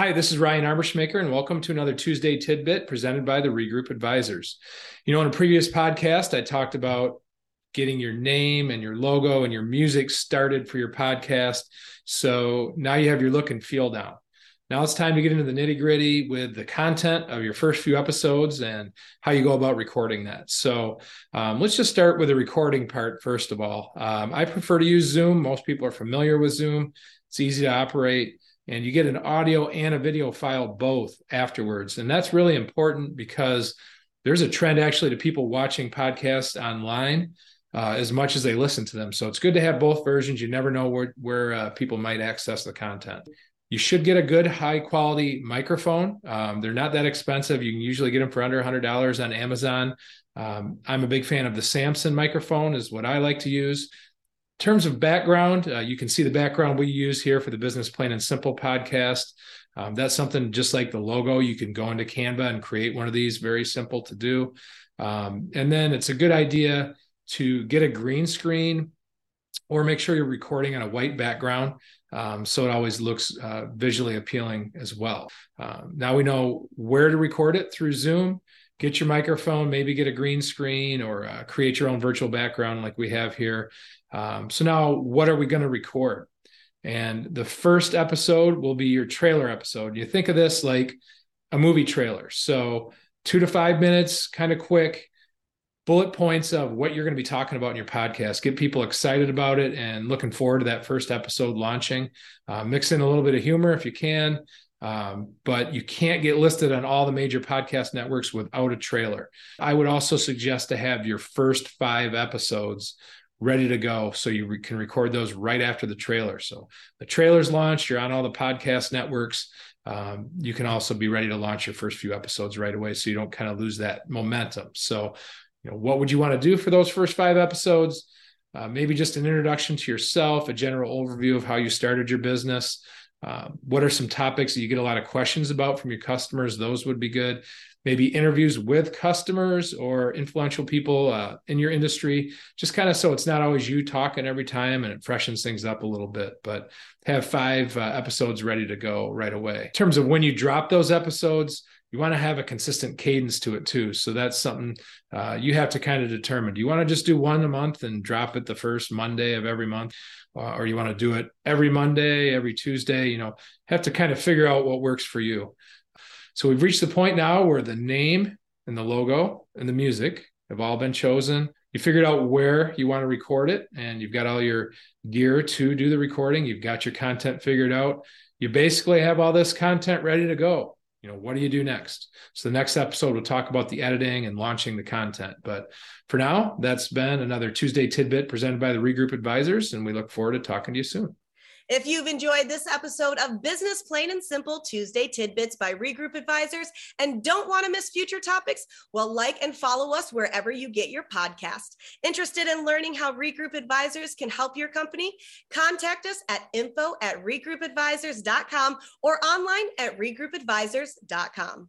Hi, this is Ryan Armbrustmacher, and welcome to another Tuesday Tidbit presented by the Regroup Advisors. You know, in a previous podcast, I talked about getting your name and your logo and your music started for your podcast. So now you have your look and feel down. Now it's time to get into the nitty gritty with the content of your first few episodes and how you go about recording that. So um, let's just start with the recording part first of all. Um, I prefer to use Zoom. Most people are familiar with Zoom, it's easy to operate and you get an audio and a video file both afterwards. And that's really important because there's a trend actually to people watching podcasts online uh, as much as they listen to them. So it's good to have both versions. You never know where where uh, people might access the content. You should get a good high quality microphone. Um, they're not that expensive. You can usually get them for under $100 on Amazon. Um, I'm a big fan of the Samson microphone, is what I like to use terms of background, uh, you can see the background we use here for the Business Plain and Simple podcast. Um, that's something just like the logo. You can go into Canva and create one of these, very simple to do. Um, and then it's a good idea to get a green screen or make sure you're recording on a white background um, so it always looks uh, visually appealing as well. Um, now we know where to record it through Zoom. Get your microphone, maybe get a green screen or uh, create your own virtual background like we have here. Um, so now, what are we going to record? And the first episode will be your trailer episode. You think of this like a movie trailer. So, two to five minutes, kind of quick, bullet points of what you're going to be talking about in your podcast. Get people excited about it and looking forward to that first episode launching. Uh, mix in a little bit of humor if you can. Um, but you can't get listed on all the major podcast networks without a trailer. I would also suggest to have your first five episodes ready to go so you re- can record those right after the trailer. So the trailer's launched you're on all the podcast networks. Um, you can also be ready to launch your first few episodes right away so you don't kind of lose that momentum. So you know what would you want to do for those first five episodes? Uh, maybe just an introduction to yourself a general overview of how you started your business uh, what are some topics that you get a lot of questions about from your customers those would be good maybe interviews with customers or influential people uh, in your industry, just kind of so it's not always you talking every time and it freshens things up a little bit. But have five uh, episodes ready to go right away. In terms of when you drop those episodes, you want to have a consistent cadence to it too. So that's something uh, you have to kind of determine. Do you want to just do one a month and drop it the first Monday of every month? Uh, or you want to do it every Monday, every Tuesday? You know, have to kind of figure out what works for you. So we've reached the point now where the name and the logo and the music have all been chosen. You figured out where you want to record it, and you've got all your gear to do the recording. You've got your content figured out. You basically have all this content ready to go. You know, what do you do next? So the next episode we'll talk about the editing and launching the content. But for now, that's been another Tuesday tidbit presented by the Regroup Advisors, and we look forward to talking to you soon. If you've enjoyed this episode of Business Plain and Simple Tuesday Tidbits by Regroup Advisors and don't want to miss future topics, well, like and follow us wherever you get your podcast. Interested in learning how Regroup Advisors can help your company? Contact us at info at regroupadvisors.com or online at regroupadvisors.com.